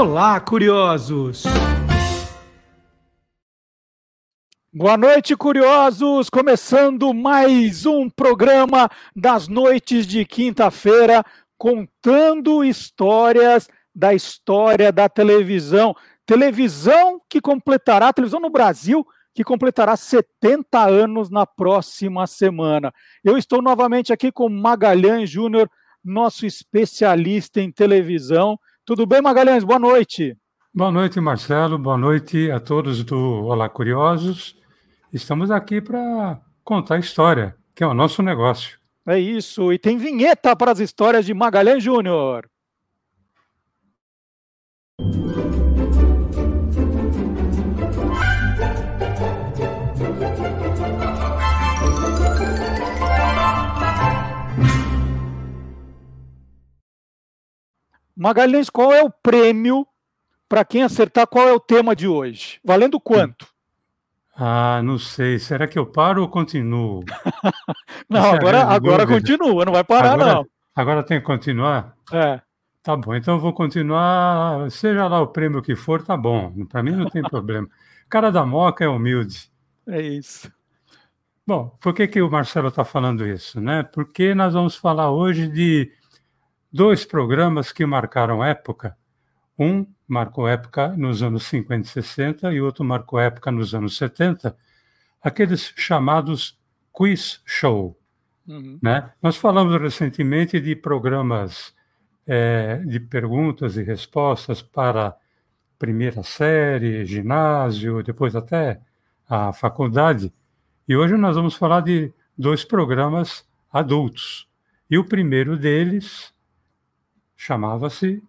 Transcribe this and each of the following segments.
Olá, curiosos! Boa noite, curiosos! Começando mais um programa das noites de quinta-feira, contando histórias da história da televisão. Televisão que completará, televisão no Brasil, que completará 70 anos na próxima semana. Eu estou novamente aqui com Magalhães Júnior, nosso especialista em televisão. Tudo bem, Magalhães? Boa noite. Boa noite, Marcelo. Boa noite a todos do Olá Curiosos. Estamos aqui para contar história, que é o nosso negócio. É isso, e tem vinheta para as histórias de Magalhães Júnior. Magalhães, qual é o prêmio para quem acertar qual é o tema de hoje? Valendo quanto? Ah, não sei. Será que eu paro ou continuo? não, agora, agora continua, não vai parar, agora, não. Agora tem que continuar? É. Tá bom, então eu vou continuar. Seja lá o prêmio que for, tá bom. Para mim não tem problema. Cara da Moca é humilde. É isso. Bom, por que, que o Marcelo está falando isso? Né? Porque nós vamos falar hoje de dois programas que marcaram época. Um marcou época nos anos 50 e 60 e outro marcou época nos anos 70, aqueles chamados quiz show. Uhum. Né? Nós falamos recentemente de programas é, de perguntas e respostas para primeira série, ginásio, depois até a faculdade. E hoje nós vamos falar de dois programas adultos. E o primeiro deles chamava-se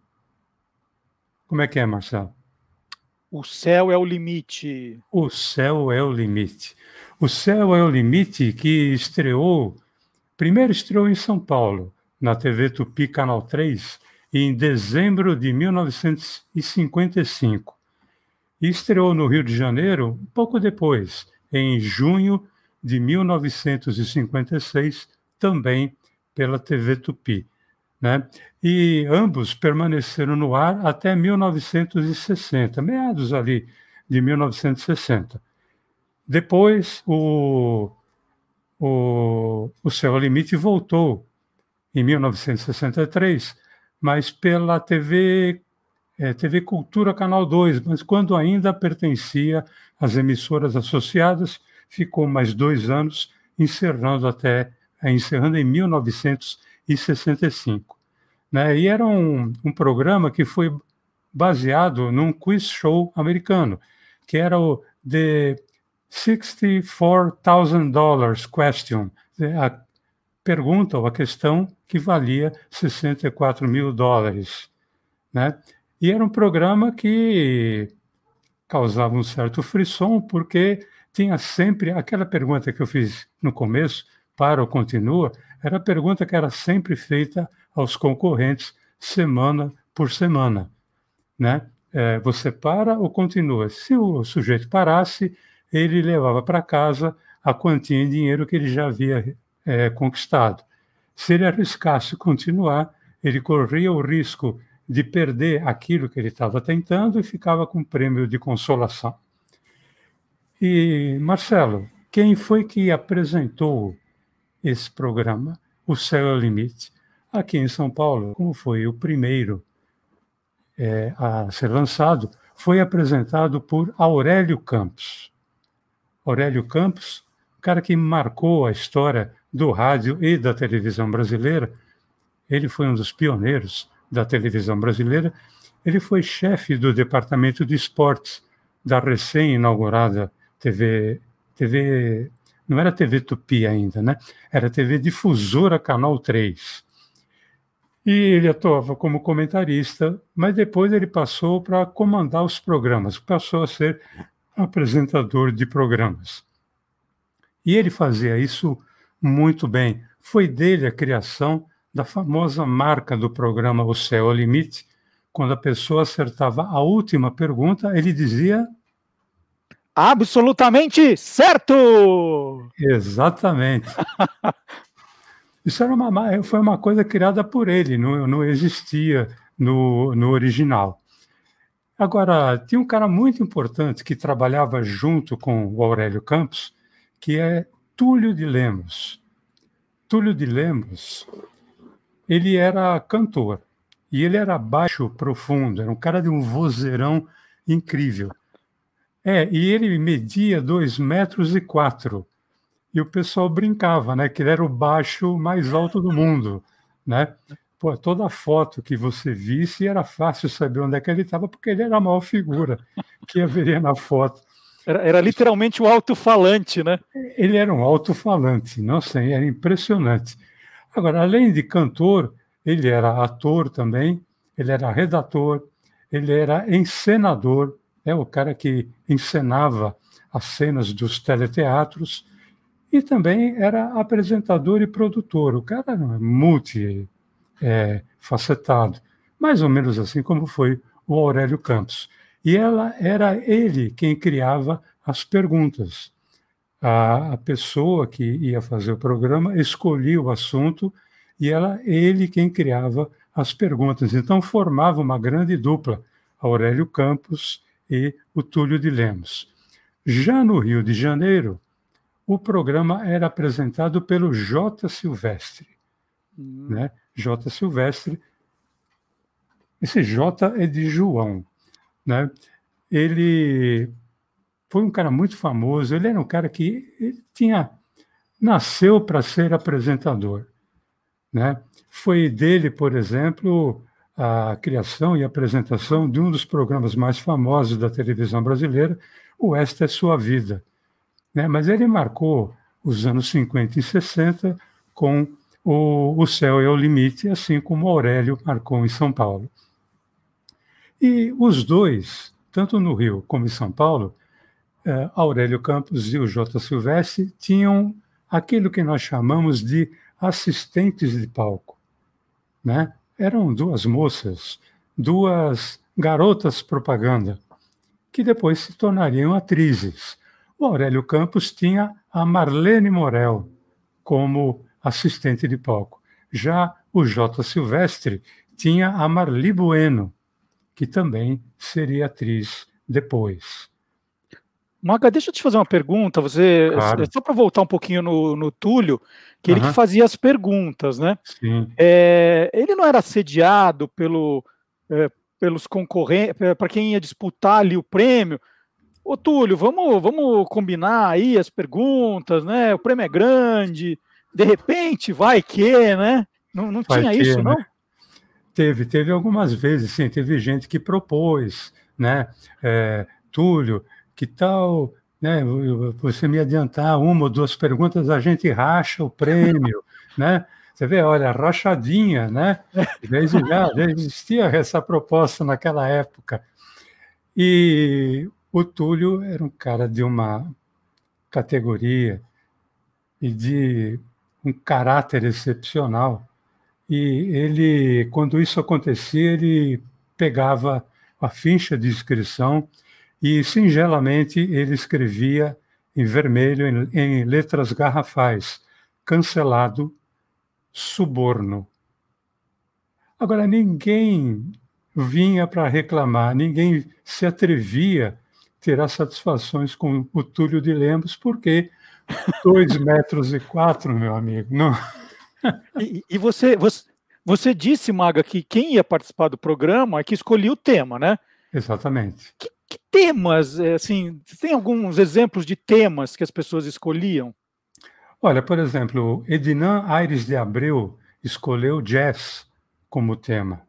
como é que é, Marcelo? O céu é o limite. O céu é o limite. O céu é o limite que estreou, primeiro estreou em São Paulo, na TV Tupi Canal 3, em dezembro de 1955. E estreou no Rio de Janeiro um pouco depois, em junho de 1956, também pela TV Tupi. Né? E ambos permaneceram no ar até 1960, meados ali de 1960. Depois, o, o, o Céu Limite voltou em 1963, mas pela TV, é, TV Cultura Canal 2, mas quando ainda pertencia às emissoras associadas, ficou mais dois anos, encerrando até encerrando em 1960 1965. Né? E era um, um programa que foi baseado num quiz show americano, que era o The $64,000 Question, a pergunta ou a questão que valia 64 mil dólares. Né? E era um programa que causava um certo frisson, porque tinha sempre aquela pergunta que eu fiz no começo, para ou continua, era a pergunta que era sempre feita aos concorrentes semana por semana. Né? É, você para ou continua? Se o sujeito parasse, ele levava para casa a quantia em dinheiro que ele já havia é, conquistado. Se ele arriscasse continuar, ele corria o risco de perder aquilo que ele estava tentando e ficava com prêmio de consolação. E, Marcelo, quem foi que apresentou esse programa? O Céu é o Limite. Aqui em São Paulo, como foi o primeiro é, a ser lançado, foi apresentado por Aurélio Campos. Aurélio Campos, cara que marcou a história do rádio e da televisão brasileira, ele foi um dos pioneiros da televisão brasileira. Ele foi chefe do departamento de esportes da recém-inaugurada TV, TV não era TV Tupi ainda, né? Era TV Difusora Canal 3. E ele atuava como comentarista, mas depois ele passou para comandar os programas, passou a ser apresentador de programas. E ele fazia isso muito bem. Foi dele a criação da famosa marca do programa O Céu ao Limite. Quando a pessoa acertava a última pergunta, ele dizia absolutamente certo! Exatamente. Isso era uma, foi uma coisa criada por ele, não, não existia no, no original. Agora, tinha um cara muito importante que trabalhava junto com o Aurélio Campos, que é Túlio de Lemos. Túlio de Lemos, ele era cantor e ele era baixo profundo, era um cara de um vozeirão incrível. É, e ele media dois metros e quatro. E o pessoal brincava, né? Que ele era o baixo mais alto do mundo, né? Pô, toda foto que você visse era fácil saber onde é que ele estava, porque ele era a maior figura que haveria na foto. Era, era literalmente o alto-falante, né? Ele era um alto-falante, nossa, era impressionante. Agora, além de cantor, ele era ator também, ele era redator, ele era encenador, é o cara que encenava as cenas dos teleteatros e também era apresentador e produtor. O cara era multi é, mais ou menos assim como foi o Aurélio Campos. E ela era ele quem criava as perguntas. A, a pessoa que ia fazer o programa escolhia o assunto e ela ele quem criava as perguntas. Então formava uma grande dupla, Aurélio Campos e o Túlio de Lemos. Já no Rio de Janeiro, o programa era apresentado pelo J. Silvestre. Uhum. Né? J. Silvestre. Esse J é de João. Né? Ele foi um cara muito famoso, ele era um cara que tinha nasceu para ser apresentador. Né? Foi dele, por exemplo, a criação e apresentação de um dos programas mais famosos da televisão brasileira, o Esta é Sua Vida. Né? Mas ele marcou os anos 50 e 60 com o, o Céu é o Limite, assim como Aurélio marcou em São Paulo. E os dois, tanto no Rio como em São Paulo, eh, Aurélio Campos e o J. Silvestre tinham aquilo que nós chamamos de assistentes de palco. Né? Eram duas moças, duas garotas propaganda, que depois se tornariam atrizes. O Aurélio Campos tinha a Marlene Morel como assistente de palco. Já o J. Silvestre tinha a Marli Bueno, que também seria atriz depois. Maga, deixa eu te fazer uma pergunta. Você claro. só para voltar um pouquinho no, no Túlio, que uhum. ele que fazia as perguntas, né? Sim. É, ele não era assediado pelo, é, pelos concorrentes, para quem ia disputar ali o prêmio. Ô Túlio, vamos, vamos combinar aí as perguntas, né? O prêmio é grande, de repente vai que, né? Não, não tinha que, isso, né? não? Teve, teve algumas vezes, sim. Teve gente que propôs, né? É, Túlio, que tal né, você me adiantar uma ou duas perguntas, a gente racha o prêmio, né? Você vê, olha, rachadinha, né? Desde já, já existia essa proposta naquela época. E o Túlio era um cara de uma categoria e de um caráter excepcional. E ele, quando isso acontecia, ele pegava a ficha de inscrição e singelamente ele escrevia em vermelho, em, em letras garrafais, cancelado, suborno. Agora, ninguém vinha para reclamar, ninguém se atrevia a tirar satisfações com o Túlio de Lemos, porque dois metros e quatro, meu amigo, não. E, e você, você, você disse, Maga, que quem ia participar do programa é que escolhia o tema, né? Exatamente. Que que temas, é, assim, tem alguns exemplos de temas que as pessoas escolhiam? Olha, por exemplo, Ednan Aires de Abreu escolheu jazz como tema,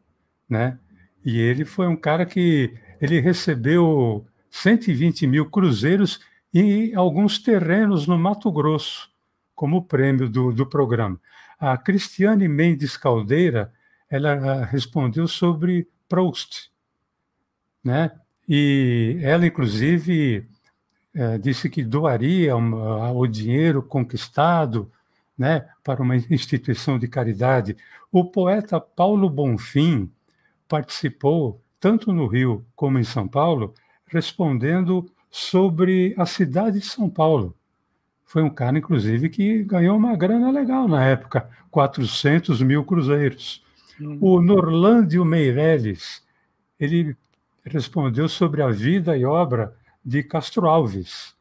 né? E ele foi um cara que ele recebeu 120 mil cruzeiros e alguns terrenos no Mato Grosso como prêmio do, do programa. A Cristiane Mendes Caldeira, ela respondeu sobre Proust, né? E ela, inclusive, é, disse que doaria uma, o dinheiro conquistado né, para uma instituição de caridade. O poeta Paulo Bonfim participou, tanto no Rio como em São Paulo, respondendo sobre a cidade de São Paulo. Foi um cara, inclusive, que ganhou uma grana legal na época, 400 mil cruzeiros. Hum. O Norlândio Meirelles, ele respondeu sobre a vida e obra de Castro Alves.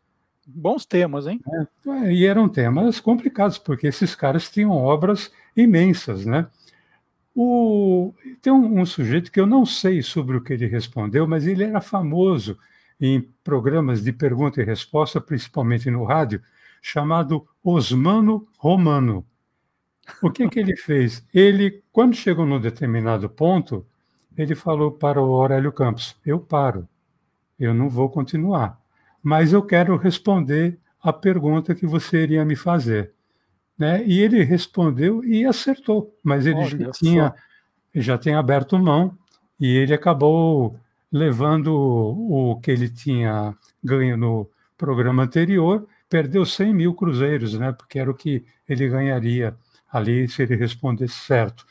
Bons temas, hein? É, e eram temas complicados, porque esses caras tinham obras imensas, né? O, tem um, um, sujeito que eu não sei sobre o que ele respondeu, mas ele era famoso em programas de pergunta e resposta, principalmente no rádio, chamado Osmano Romano. O que, que ele fez? Ele, quando chegou num determinado ponto, ele falou para o Aurélio Campos: Eu paro, eu não vou continuar, mas eu quero responder a pergunta que você iria me fazer. Né? E ele respondeu e acertou, mas ele já tinha, já tinha aberto mão e ele acabou levando o que ele tinha ganho no programa anterior, perdeu 100 mil cruzeiros, né? porque era o que ele ganharia ali se ele respondesse certo.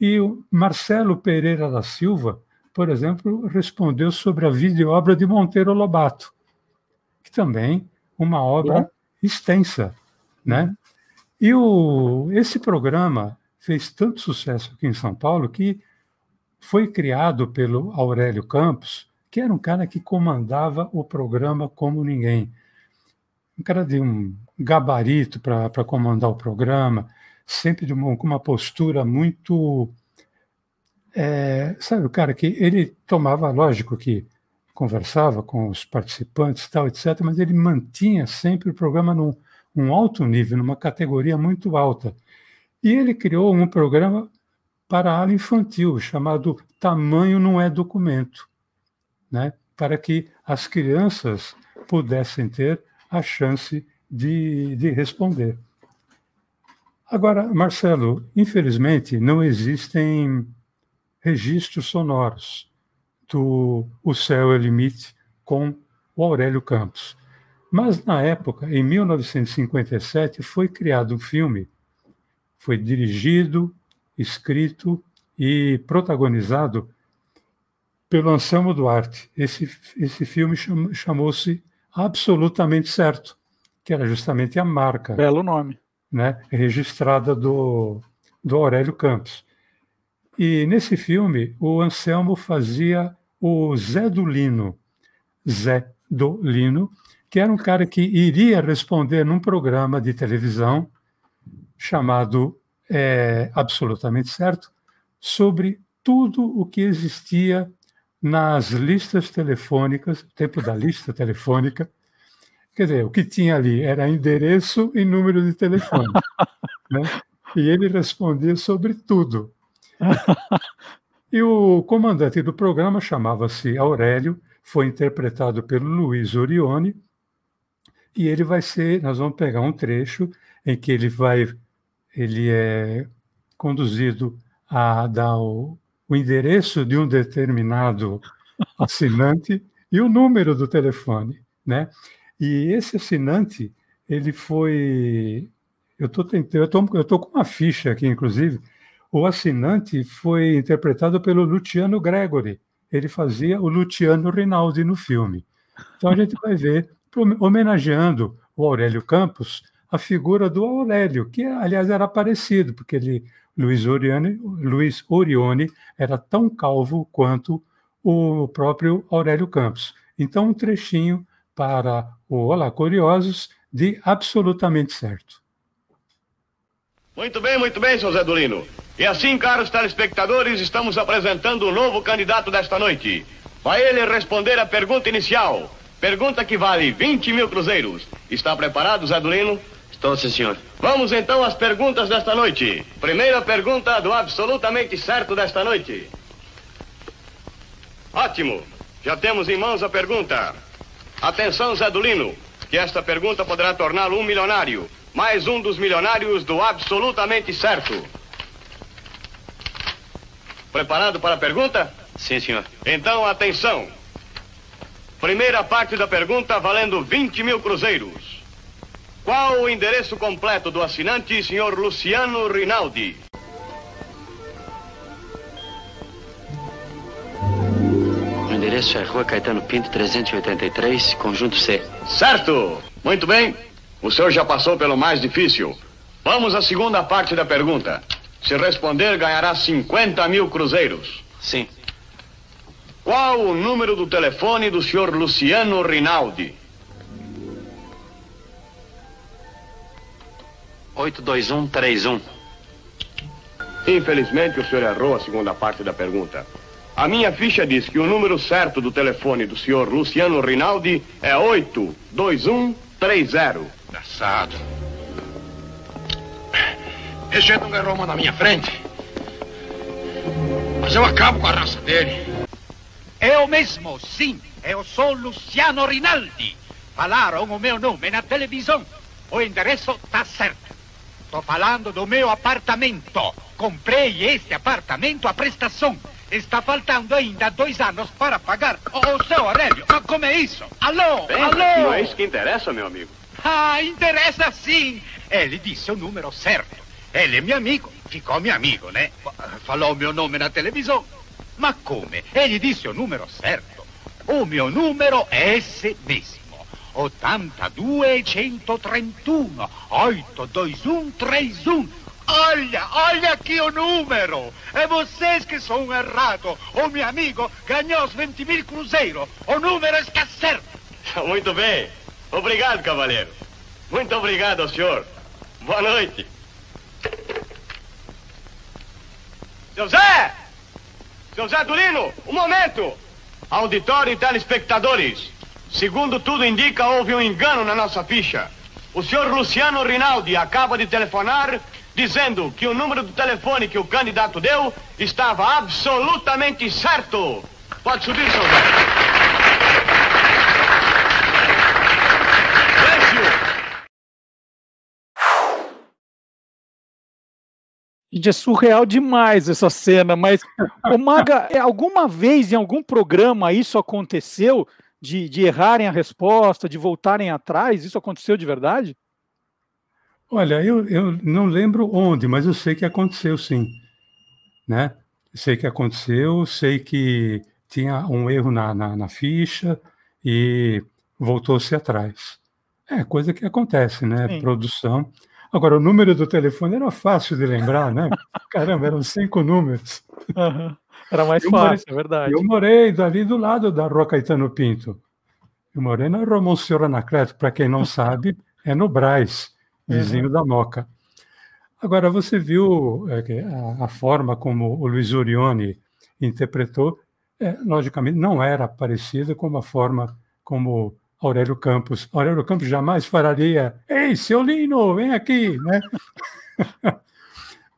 E o Marcelo Pereira da Silva, por exemplo, respondeu sobre a videoobra de Monteiro Lobato, que também uma obra extensa, né? E o, esse programa fez tanto sucesso aqui em São Paulo que foi criado pelo Aurélio Campos, que era um cara que comandava o programa como ninguém. Um cara de um gabarito para comandar o programa, sempre de uma, com uma postura muito. É, sabe, o cara que ele tomava, lógico que conversava com os participantes, tal, etc., mas ele mantinha sempre o programa num, um alto nível, numa categoria muito alta. E ele criou um programa para a ala infantil chamado Tamanho Não é Documento, né? para que as crianças pudessem ter a chance de, de responder. Agora, Marcelo, infelizmente não existem registros sonoros do O Céu é Limite com o Aurélio Campos. Mas, na época, em 1957, foi criado um filme, foi dirigido, escrito e protagonizado pelo Anselmo Duarte. Esse, esse filme chamou-se Absolutamente Certo, que era justamente a marca. Belo nome. Né, registrada do, do Aurélio Campos. E nesse filme, o Anselmo fazia o Zé do Lino. Zé do Lino, que era um cara que iria responder num programa de televisão chamado é, Absolutamente Certo, sobre tudo o que existia nas listas telefônicas, tempo da lista telefônica. Quer dizer, o que tinha ali era endereço e número de telefone. né? E ele respondia sobre tudo. E o comandante do programa chamava-se Aurélio, foi interpretado pelo Luiz Orione, e ele vai ser, nós vamos pegar um trecho em que ele vai, ele é conduzido a dar o, o endereço de um determinado assinante e o número do telefone, né? E esse assinante, ele foi, eu estou tentando, eu tô, eu tô com uma ficha aqui, inclusive. O assinante foi interpretado pelo Luciano Gregory. Ele fazia o Luciano Rinaldi no filme. Então a gente vai ver homenageando o Aurélio Campos, a figura do Aurélio, que aliás era parecido, porque ele, Luiz Orione, Luiz Orione era tão calvo quanto o próprio Aurélio Campos. Então, um trechinho para o Olá Curiosos de Absolutamente Certo. Muito bem, muito bem, seu Zé Dolino. E assim, caros telespectadores, estamos apresentando o novo candidato desta noite. Vai ele responder a pergunta inicial. Pergunta que vale 20 mil cruzeiros. Está preparado, Zé Dolino? Estou, sim, senhor. Vamos então às perguntas desta noite. Primeira pergunta do absolutamente certo desta noite. Ótimo. Já temos em mãos a pergunta. Atenção, Zé Dolino, que esta pergunta poderá torná-lo um milionário. Mais um dos milionários do absolutamente certo. Preparado para a pergunta? Sim, senhor. Então, atenção. Primeira parte da pergunta valendo 20 mil cruzeiros. Qual o endereço completo do assinante, senhor Luciano Rinaldi? Endereço é Rua Caetano Pinto, 383, Conjunto C. Certo! Muito bem. O senhor já passou pelo mais difícil. Vamos à segunda parte da pergunta. Se responder, ganhará 50 mil cruzeiros. Sim. Qual o número do telefone do senhor Luciano Rinaldi? 82131. Infelizmente, o senhor errou a segunda parte da pergunta. A minha ficha diz que o número certo do telefone do senhor Luciano Rinaldi é 82130. Engraçado. Esse jeito não ganhou uma na minha frente. Mas eu acabo com a raça dele. Eu mesmo, sim. Eu sou Luciano Rinaldi. Falaram o meu nome na televisão. O endereço tá certo. Estou falando do meu apartamento. Comprei este apartamento à prestação. Está faltando ainda dois anos para pagar. Ô, oh, seu Aurélio, mas como é isso? Alô, Bem, alô? Não é isso que interessa, meu amigo. Ah, interessa sim. Ele disse o número certo. Ele é meu amigo. Ficou meu amigo, né? Falou o meu nome na televisão. Mas como? Ele disse o número certo. O meu número é esse mesmo. 8231 82131. Olha, olha aqui o número. É vocês que são errados. O meu amigo ganhou os 20 mil cruzeiros. O número está certo. Muito bem. Obrigado, cavaleiro. Muito obrigado ao senhor. Boa noite. Seu Zé! Seu Zé Durino, um momento! Auditório e telespectadores. Segundo tudo indica, houve um engano na nossa ficha. O senhor Luciano Rinaldi acaba de telefonar dizendo que o número do telefone que o candidato deu estava absolutamente certo. Pode subir. Silêncio! Gente, é surreal demais essa cena, mas, ô Maga, é, alguma vez em algum programa isso aconteceu? De, de errarem a resposta, de voltarem atrás? Isso aconteceu de verdade? Olha, eu, eu não lembro onde, mas eu sei que aconteceu sim. Né? Sei que aconteceu, sei que tinha um erro na, na, na ficha e voltou-se atrás. É coisa que acontece, né? Sim. Produção. Agora, o número do telefone era fácil de lembrar, né? Caramba, eram cinco números. Uhum. Era mais eu fácil, morei, é verdade. Eu morei ali do lado da Rua Caetano Pinto. Eu morei na Rua Monsenhor Anacleto, para quem não sabe, é no Braz, vizinho uhum. da Moca. Agora, você viu é, a, forma como o Luiz Orione interpretou, é, logicamente não era parecida com a forma como Aurélio Campos. Aurélio Campos jamais falaria: Ei, seu Lino, vem aqui, né?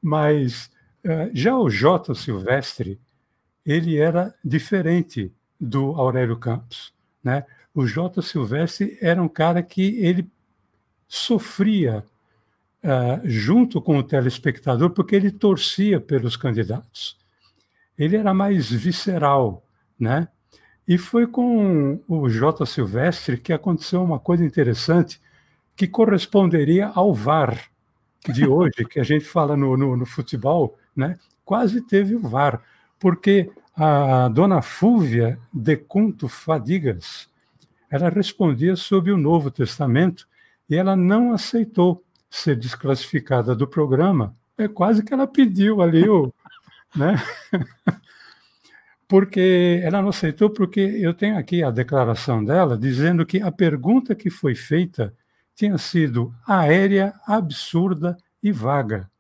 Mas uh, já o J. Silvestre, ele era diferente do Aurélio Campos, né? O J. Silvestre era um cara que ele sofria uh, junto com o telespectador porque ele torcia pelos candidatos. Ele era mais visceral, né? E foi com o J. Silvestre que aconteceu uma coisa interessante que corresponderia ao VAR de hoje, que a gente fala no, no, no futebol, né? quase teve o VAR, porque a dona Fúvia Decunto Fadigas, ela respondia sob o Novo Testamento e ela não aceitou ser desclassificada do programa. É quase que ela pediu ali o, né? porque ela não aceitou, porque eu tenho aqui a declaração dela dizendo que a pergunta que foi feita tinha sido aérea, absurda e vaga.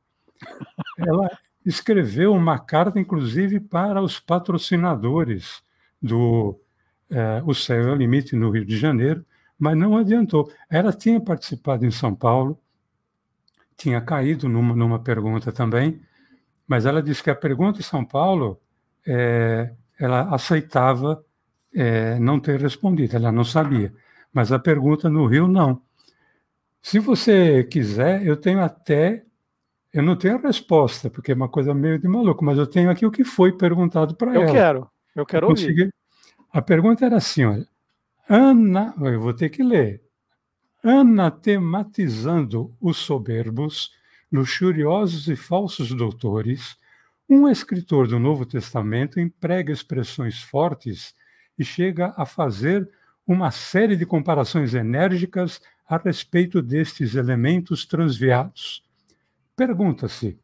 Ela escreveu uma carta, inclusive, para os patrocinadores do é, O Céu é o Limite no Rio de Janeiro, mas não adiantou. Ela tinha participado em São Paulo, tinha caído numa, numa pergunta também, mas ela disse que a pergunta em São Paulo é, ela aceitava é, não ter respondido, ela não sabia. Mas a pergunta no Rio, não. Se você quiser, eu tenho até. Eu não tenho a resposta, porque é uma coisa meio de maluco, mas eu tenho aqui o que foi perguntado para ela. Eu quero, eu quero ouvir. Consegui... A pergunta era assim: olha, Ana, eu vou ter que ler. Anatematizando os soberbos, luxuriosos e falsos doutores, um escritor do Novo Testamento emprega expressões fortes e chega a fazer uma série de comparações enérgicas a respeito destes elementos transviados. Pergunta-se: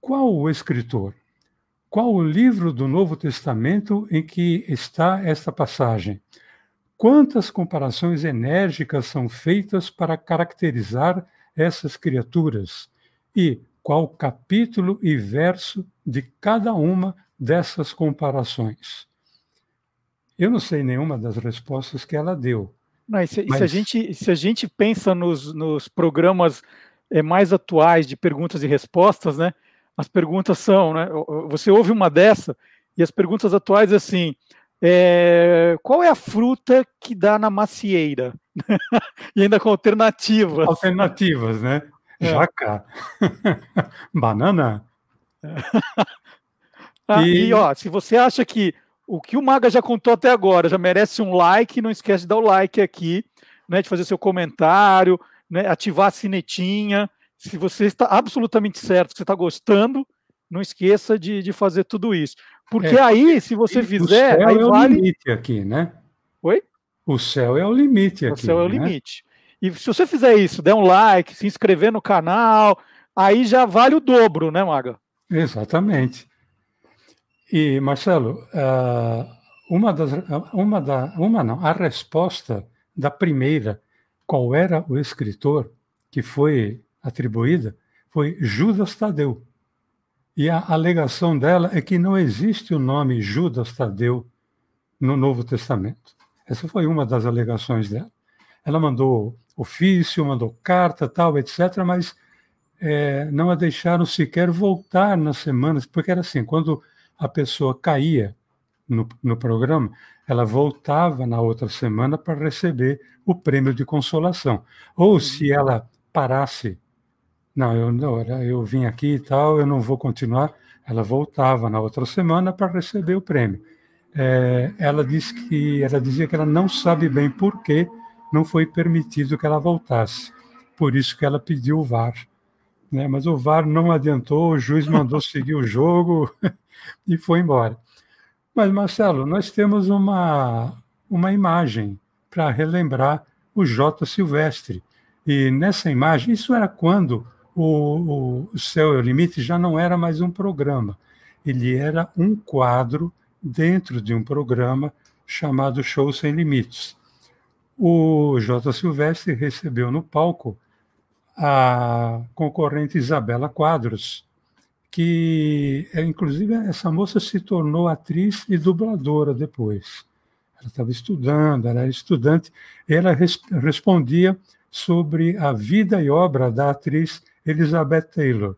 qual o escritor? qual o livro do Novo Testamento em que está esta passagem? Quantas comparações enérgicas são feitas para caracterizar essas criaturas? E qual capítulo e verso de cada uma dessas comparações? Eu não sei nenhuma das respostas que ela deu. Não, se, mas... se, a gente, se a gente pensa nos, nos programas é, mais atuais de perguntas e respostas, né? As perguntas são, né? Você ouve uma dessa e as perguntas atuais assim: é, qual é a fruta que dá na macieira? e ainda com alternativas. Alternativas, né? É. Jaca. Banana. ah, e... e, ó, se você acha que o que o Maga já contou até agora já merece um like, não esquece de dar o like aqui, né, de fazer seu comentário, né, ativar a sinetinha. Se você está absolutamente certo, que você está gostando, não esqueça de, de fazer tudo isso. Porque é, aí, se você fizer, o céu aí é vale... o limite aqui, né? Oi? O céu é o limite aqui. O céu é o né? limite. E se você fizer isso, der um like, se inscrever no canal, aí já vale o dobro, né, Maga? Exatamente. E, Marcelo, uh, uma das. Uma da, uma não, a resposta da primeira, qual era o escritor que foi atribuída, foi Judas Tadeu. E a alegação dela é que não existe o nome Judas Tadeu no Novo Testamento. Essa foi uma das alegações dela. Ela mandou ofício, mandou carta, tal, etc., mas é, não a deixaram sequer voltar nas semanas, porque era assim, quando a pessoa caía no, no programa, ela voltava na outra semana para receber o prêmio de consolação. Ou se ela parasse não, eu, não, eu vim aqui e tal, eu não vou continuar. Ela voltava na outra semana para receber o prêmio. É, ela disse que ela dizia que ela não sabe bem por que não foi permitido que ela voltasse. Por isso que ela pediu o VAR. Né? Mas o VAR não adiantou, o juiz mandou seguir o jogo e foi embora. Mas, Marcelo, nós temos uma, uma imagem para relembrar o J. Silvestre. E nessa imagem, isso era quando o, o Céu é o Limite já não era mais um programa, ele era um quadro dentro de um programa chamado Show Sem Limites. O J. Silvestre recebeu no palco a concorrente Isabela Quadros, que, é, inclusive, essa moça se tornou atriz e dubladora depois. Ela estava estudando, ela era estudante, ela res, respondia sobre a vida e obra da atriz Elizabeth Taylor.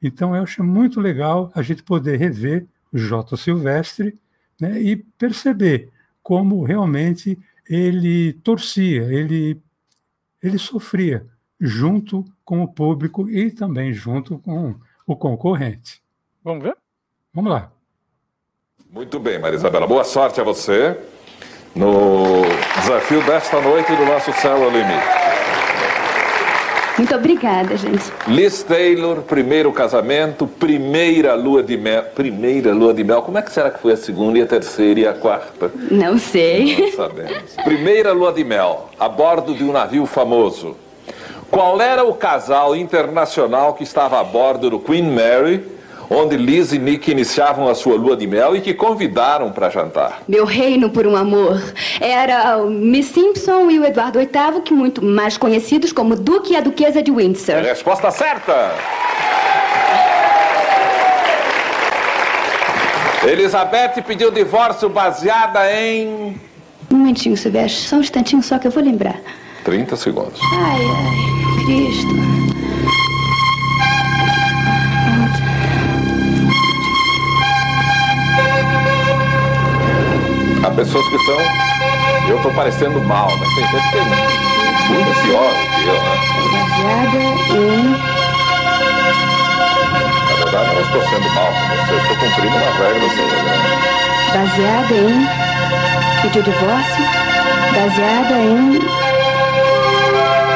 Então, eu acho muito legal a gente poder rever o J. Silvestre né, e perceber como realmente ele torcia, ele, ele sofria junto com o público e também junto com o concorrente. Vamos ver? Vamos lá. Muito bem, Marisabela. Boa sorte a você no desafio desta noite do nosso Céu ao Limite. Muito obrigada, gente. Liz Taylor, primeiro casamento, primeira lua de mel. Primeira lua de mel. Como é que será que foi a segunda e a terceira e a quarta? Não sei. Não sabemos. Primeira lua de mel, a bordo de um navio famoso. Qual era o casal internacional que estava a bordo do Queen Mary? Onde Liz e Nick iniciavam a sua lua de mel e que convidaram para jantar. Meu reino por um amor. Era o Miss Simpson e o Eduardo VIII, que muito mais conhecidos como Duque e a Duquesa de Windsor. Resposta certa! Elizabeth pediu divórcio baseada em. Um momentinho, Silvestre, só um instantinho só que eu vou lembrar. 30 segundos. Ai, ai, Cristo. Pessoas que estão. Eu estou parecendo mal, mas tem gente que é muito pior do que eu, né? Baseada em. Na verdade, eu não estou sendo mal com você, estou cumprindo uma regra do programa. Baseada em. Pediu divórcio. Baseada em.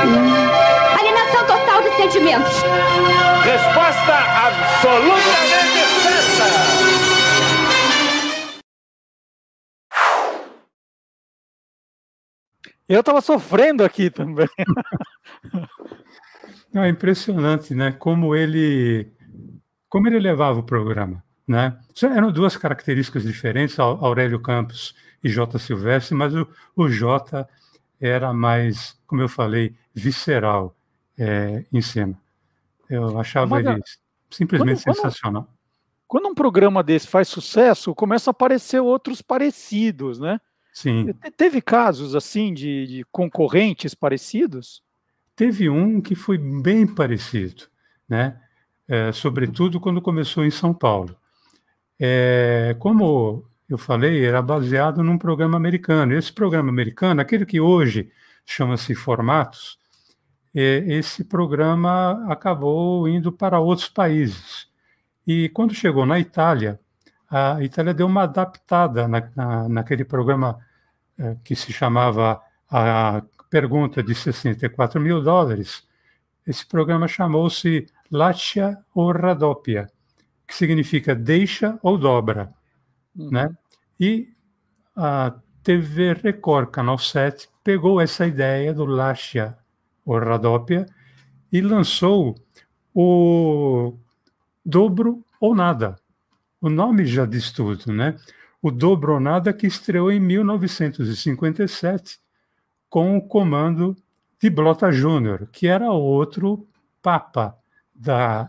em... Alienação total de sentimentos. Resposta absolutamente Eu estava sofrendo aqui também. é impressionante, né? Como ele, como ele levava o programa. Né? Eram duas características diferentes, Aurélio Campos e J. Silvestre, mas o, o J era mais, como eu falei, visceral é, em cena. Eu achava ele simplesmente quando, sensacional. Quando, quando um programa desse faz sucesso, começam a aparecer outros parecidos, né? Sim. Teve casos assim de, de, concorrentes parecidos? Teve um que foi bem parecido, né? É, sobretudo quando começou em São Paulo. É, como eu falei, era baseado num programa americano. Esse programa americano, aquele que hoje chama-se Formatos, é, esse programa acabou indo para outros países. E quando chegou na Itália, a Itália deu uma adaptada na, na, naquele programa que se chamava a pergunta de 64 mil dólares. Esse programa chamou-se Latia ou Radopia, que significa deixa ou dobra. Uhum. Né? E a TV Record, Canal 7, pegou essa ideia do Latia ou Radopia e lançou o Dobro ou Nada. O nome já diz tudo, né? O Dobro ou Nada que estreou em 1957 com o comando de Blota Júnior, que era outro papa da,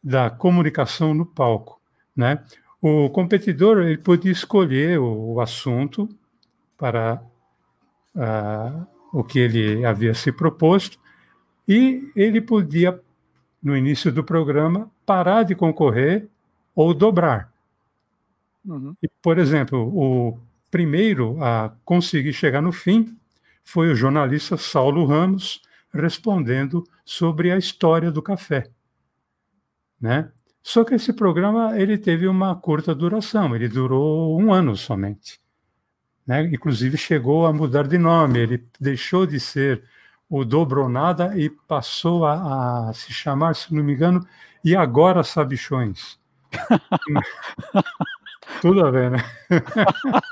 da comunicação no palco, né? O competidor ele podia escolher o, o assunto para uh, o que ele havia se proposto e ele podia, no início do programa, parar de concorrer ou dobrar. Uhum. E, por exemplo, o primeiro a conseguir chegar no fim foi o jornalista Saulo Ramos respondendo sobre a história do café, né? Só que esse programa ele teve uma curta duração, ele durou um ano somente. Né? Inclusive chegou a mudar de nome, ele deixou de ser o Dobronada e passou a, a se chamar, se não me engano, E Agora Sabichões. Tudo a ver, né?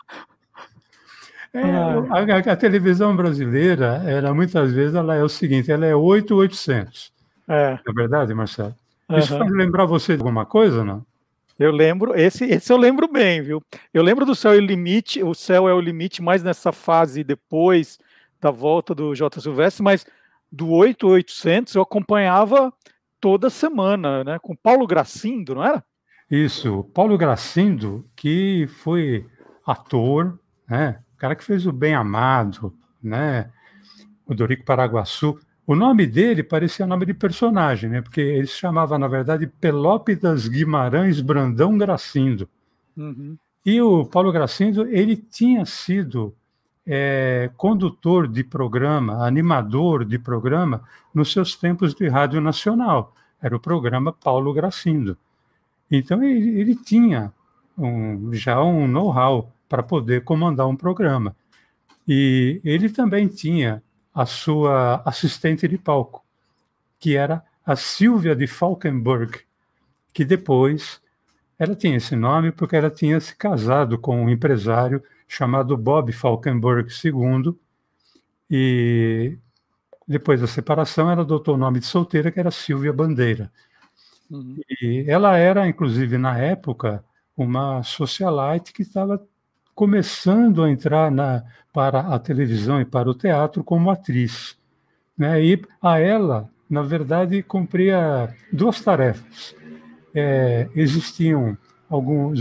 É, a, a, televisão brasileira, era muitas vezes, ela é o seguinte, ela é 8800. É. é verdade, Marcelo? Isso uhum. faz lembrar você de alguma coisa, não? Eu lembro, esse, esse eu lembro bem, viu? Eu lembro do Céu e o Limite, o Céu é o Limite mais nessa fase depois da volta do J. Silvestre, mas do 8800 eu acompanhava toda semana, né? Com Paulo Gracindo, não era? Isso, Paulo Gracindo, que foi ator, né? O cara que fez o Bem Amado, né? O Dorico Paraguaçu. O nome dele parecia nome de personagem, né? Porque ele se chamava, na verdade, Pelópidas Guimarães Brandão Gracindo. Uhum. E o Paulo Gracindo, ele tinha sido é, condutor de programa, animador de programa, nos seus tempos de rádio nacional. Era o programa Paulo Gracindo. Então, ele, ele tinha um, já um know-how para poder comandar um programa. E ele também tinha a sua assistente de palco, que era a Silvia de Falkenberg, que depois ela tinha esse nome porque ela tinha se casado com um empresário chamado Bob Falkenberg II e depois da separação ela adotou o nome de solteira que era Silvia Bandeira. Uhum. E ela era, inclusive, na época, uma socialite que estava começando a entrar na, para a televisão e para o teatro como atriz. Né? E a ela, na verdade, cumpria duas tarefas. É, existiam alguns,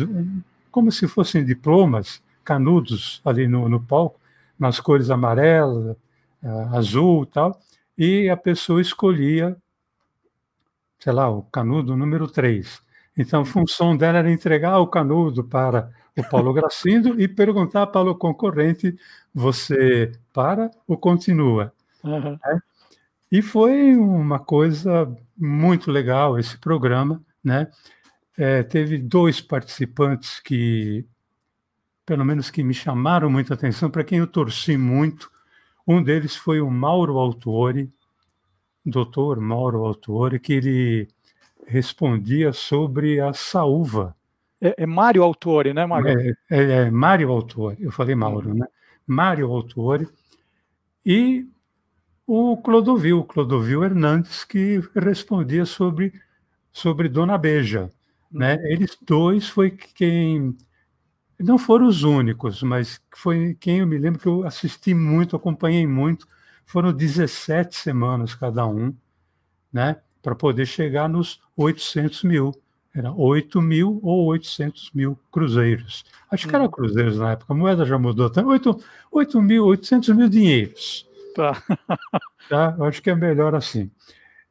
como se fossem diplomas, canudos ali no, no palco, nas cores amarela, azul e tal, e a pessoa escolhia, sei lá, o canudo número 3. Então, a função dela era entregar o canudo para o Paulo Gracindo e perguntar para o concorrente: você para ou continua? Uhum. E foi uma coisa muito legal esse programa, né? É, teve dois participantes que, pelo menos, que me chamaram muita atenção, para quem eu torci muito. Um deles foi o Mauro Autori, doutor Mauro Autori, que ele respondia sobre a saúva é, é Mário Autori, né, Mário? É, é, é Mário Autori, eu falei Mauro, uhum. né? Mário Autori. E o Clodovil, Clodovil Hernandes, que respondia sobre, sobre Dona Beja. Né? Eles dois foi quem não foram os únicos, mas foi quem eu me lembro que eu assisti muito, acompanhei muito. Foram 17 semanas cada um, né? Para poder chegar nos 800 mil. Era 8 mil ou 800 mil cruzeiros. Acho que era uhum. cruzeiros na época, a moeda já mudou. 8, 8 mil, 800 mil dinheiros. Tá. tá. Eu acho que é melhor assim.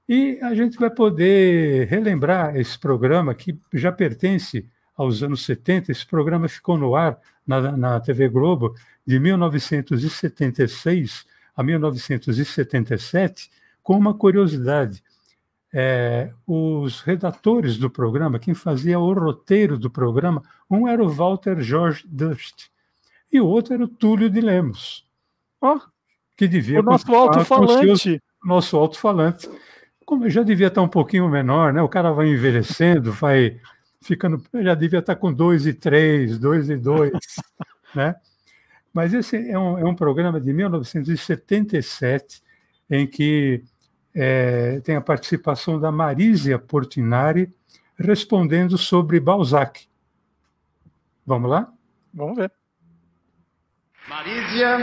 E a gente vai poder relembrar esse programa que já pertence aos anos 70. Esse programa ficou no ar na, na TV Globo de 1976 a 1977, com uma curiosidade. É, os redatores do programa, quem fazia o roteiro do programa, um era o Walter George Dust e o outro era o Túlio de Lemos. Oh, que devia o nosso alto-falante. Nosso alto-falante como já devia estar um pouquinho menor, né? O cara vai envelhecendo, vai ficando, já devia estar com dois e três, dois e dois, né? Mas esse é um, é um programa de 1977 em que é, tem a participação da Marísia Portinari respondendo sobre Balzac. Vamos lá? Vamos ver. Marísia,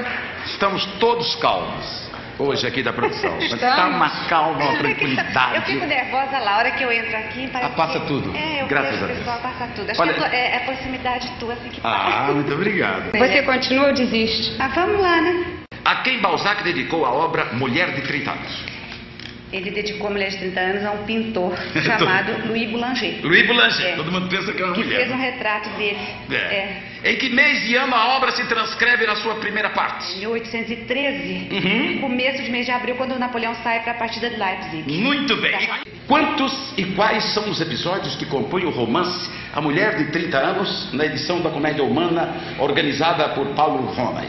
estamos todos calmos hoje aqui da produção. Está uma calma, uma tranquilidade. Eu fico nervosa lá, a hora que eu entro aqui. Ah, passa tudo. É, eu Graças a Deus. pessoal passa tudo. Acho Olha... que é, é a proximidade tua assim que Ah, muito obrigado. Você continua ou desiste? Ah, vamos lá, né? A quem Balzac dedicou a obra Mulher de 30 anos? Ele dedicou Mulher de 30 anos a um pintor chamado Louis Boulanger. Louis Boulanger, é. todo mundo pensa que é uma que mulher. fez um retrato dele. É. é. Em que mês e ano a obra se transcreve na sua primeira parte? 1813, uhum. começo de mês de abril, quando Napoleão sai para a partida de Leipzig. Muito bem. Tá. Quantos e quais são os episódios que compõem o romance A Mulher de 30 Anos, na edição da Comédia Humana, organizada por Paulo Ronay?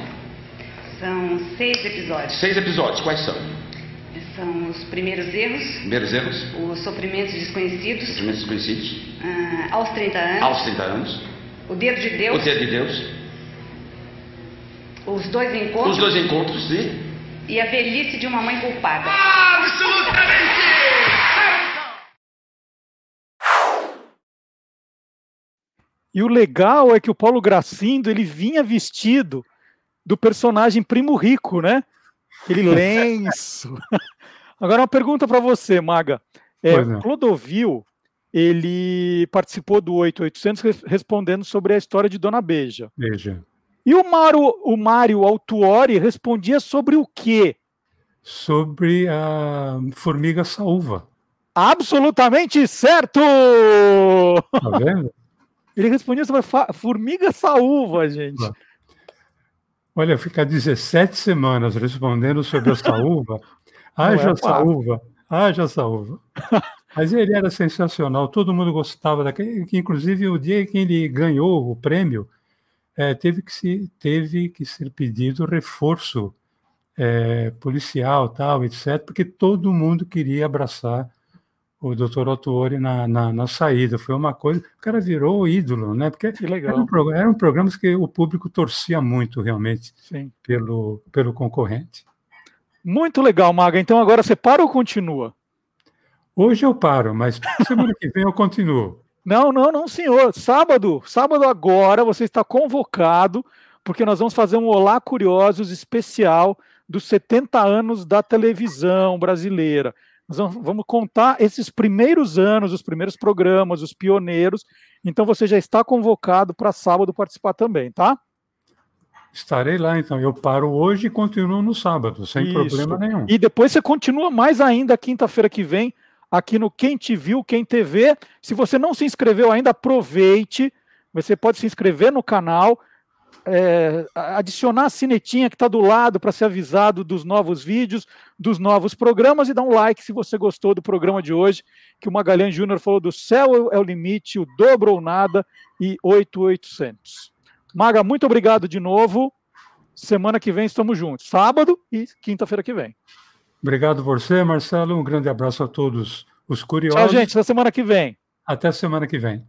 São seis episódios. Seis episódios, quais são? São os primeiros erros. Primeiros erros. Os sofrimentos desconhecidos. Sofrimentos desconhecidos. Ah, aos 30 anos. Aos 30 anos. O dedo de Deus. O dedo de Deus. Os dois encontros. Os dois encontros, sim. E a velhice de uma mãe culpada. Ah, absolutamente! E o legal é que o Paulo Gracindo ele vinha vestido do personagem Primo Rico, né? Aquele lenço. Agora uma pergunta para você, Maga. É, o Clodovil, ele participou do 8800 respondendo sobre a história de Dona Beija. Beija. E o Mário, o Mário Altuori respondia sobre o quê? Sobre a formiga saúva. Absolutamente certo! Tá vendo? Ele respondia sobre a formiga saúva, gente. Olha, ficar 17 semanas respondendo sobre a saúva, haja é saúva, haja saúva. Mas ele era sensacional, todo mundo gostava daquele, inclusive o dia que ele ganhou o prêmio, é, teve, que se, teve que ser pedido reforço é, policial, tal, etc., porque todo mundo queria abraçar o doutor Otuori na, na, na, saída. Foi uma coisa. O cara virou ídolo, né? Porque. Eram, um, eram programas que o público torcia muito, realmente, Sim. Pelo, pelo concorrente. Muito legal, Maga. Então agora você para ou continua? Hoje eu paro, mas semana que vem eu continuo. Não, não, não, senhor. Sábado, sábado agora você está convocado, porque nós vamos fazer um Olá Curiosos especial dos 70 anos da televisão brasileira. Nós vamos contar esses primeiros anos, os primeiros programas, os pioneiros. Então você já está convocado para sábado participar também, tá? Estarei lá, então. Eu paro hoje e continuo no sábado, sem Isso. problema nenhum. E depois você continua mais ainda quinta-feira que vem, aqui no Quem Te Viu, Quem TV. Se você não se inscreveu ainda, aproveite. Você pode se inscrever no canal é, adicionar a sinetinha que está do lado para ser avisado dos novos vídeos, dos novos programas e dar um like se você gostou do programa de hoje, que o Magalhães Júnior falou do céu é o limite, o dobro ou nada e 8800. Maga, muito obrigado de novo. Semana que vem estamos juntos, sábado e quinta-feira que vem. Obrigado você, Marcelo. Um grande abraço a todos os curiosos. Tchau, gente. Até semana que vem. Até semana que vem.